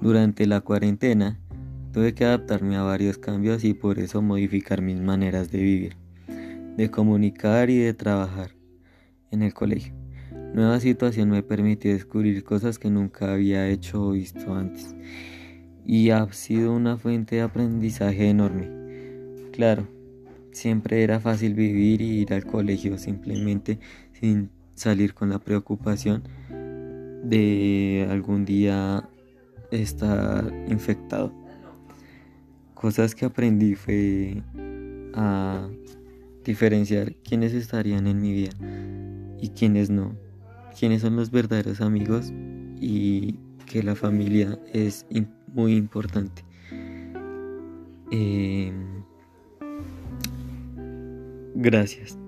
Durante la cuarentena tuve que adaptarme a varios cambios y por eso modificar mis maneras de vivir, de comunicar y de trabajar en el colegio. Nueva situación me permitió descubrir cosas que nunca había hecho o visto antes y ha sido una fuente de aprendizaje enorme. Claro, siempre era fácil vivir y ir al colegio simplemente sin salir con la preocupación de algún día estar infectado. Cosas que aprendí fue a diferenciar quiénes estarían en mi vida y quiénes no, quiénes son los verdaderos amigos y que la familia es muy importante. Em, gracias.